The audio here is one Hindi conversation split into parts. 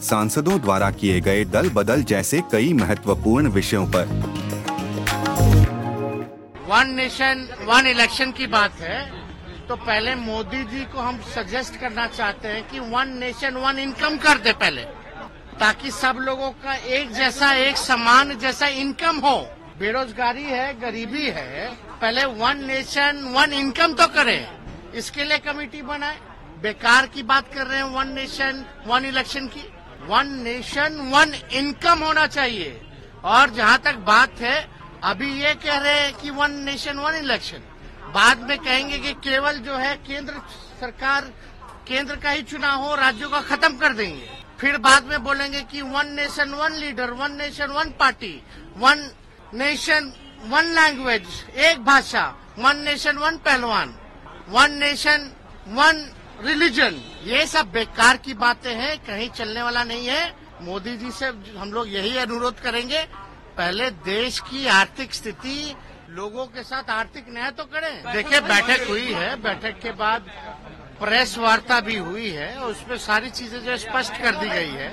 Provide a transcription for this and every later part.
सांसदों द्वारा किए गए दल बदल जैसे कई महत्वपूर्ण विषयों पर। वन नेशन वन इलेक्शन की बात है। तो पहले मोदी जी को हम सजेस्ट करना चाहते हैं कि वन नेशन वन इनकम कर दे पहले, ताकि सब लोगों का एक जैसा, एक समान जैसा इनकम हो। बेरोजगारी है, गरीबी है, पहले वन नेशन वन इनकम तो करें। इसके लिए कमेटी बनाए। बेकार की बात कर रहे हैं वन नेशन वन इलेक्शन की। वन नेशन वन इनकम होना चाहिए। और जहाँ तक बात है, अभी ये कह रहे हैं कि वन नेशन वन इलेक्शन बाद में कहेंगे कि केवल जो है, केंद्र सरकार, केंद्र का ही चुनाव हो, राज्यों का खत्म कर देंगे। फिर बाद में बोलेंगे कि one nation one leader one nation one party one nation one language एक भाषा वन नेशन वन पहलवान। वन नेशन वन रिलीजन ये सब बेकार की बातें हैं कहीं चलने वाला नहीं है। मोदी जी से हम लोग यही अनुरोध करेंगे पहले देश की आर्थिक स्थिति लोगों के साथ आर्थिक न्याय तो करें। देखिए बैठक हुई है बैठक के बाद प्रेस वार्ता भी हुई है और उसमें सारी चीज़ें जो स्पष्ट कर दी गई है।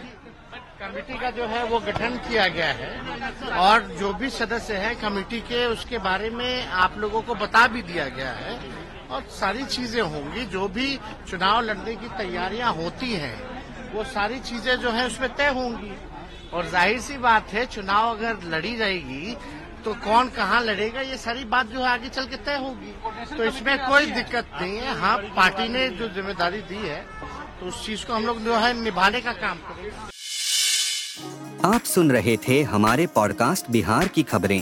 कमेटी का जो है वो गठन किया गया है और जो भी सदस्य हैं कमेटी के उसके बारे में आप लोगों को बता भी दिया गया है। और सारी चीज़ें होंगी, जो भी चुनाव लड़ने की तैयारियाँ होती हैं, वो सारी चीज़ें जो है उसमें तय होंगी। और ज़ाहिर सी बात है, चुनाव अगर लड़ी जाएगी तो कौन कहाँ लड़ेगा, ये सारी बात जो है आगे चल के तय होगी। तो इसमें कोई दिक्कत नहीं है। हाँ पार्टी ने जो ज़िम्मेदारी दी है तो उस चीज़ को हम लोग जो है निभाने का काम करेंगे। आप सुन रहे थे हमारे पॉडकास्ट बिहार की खबरें।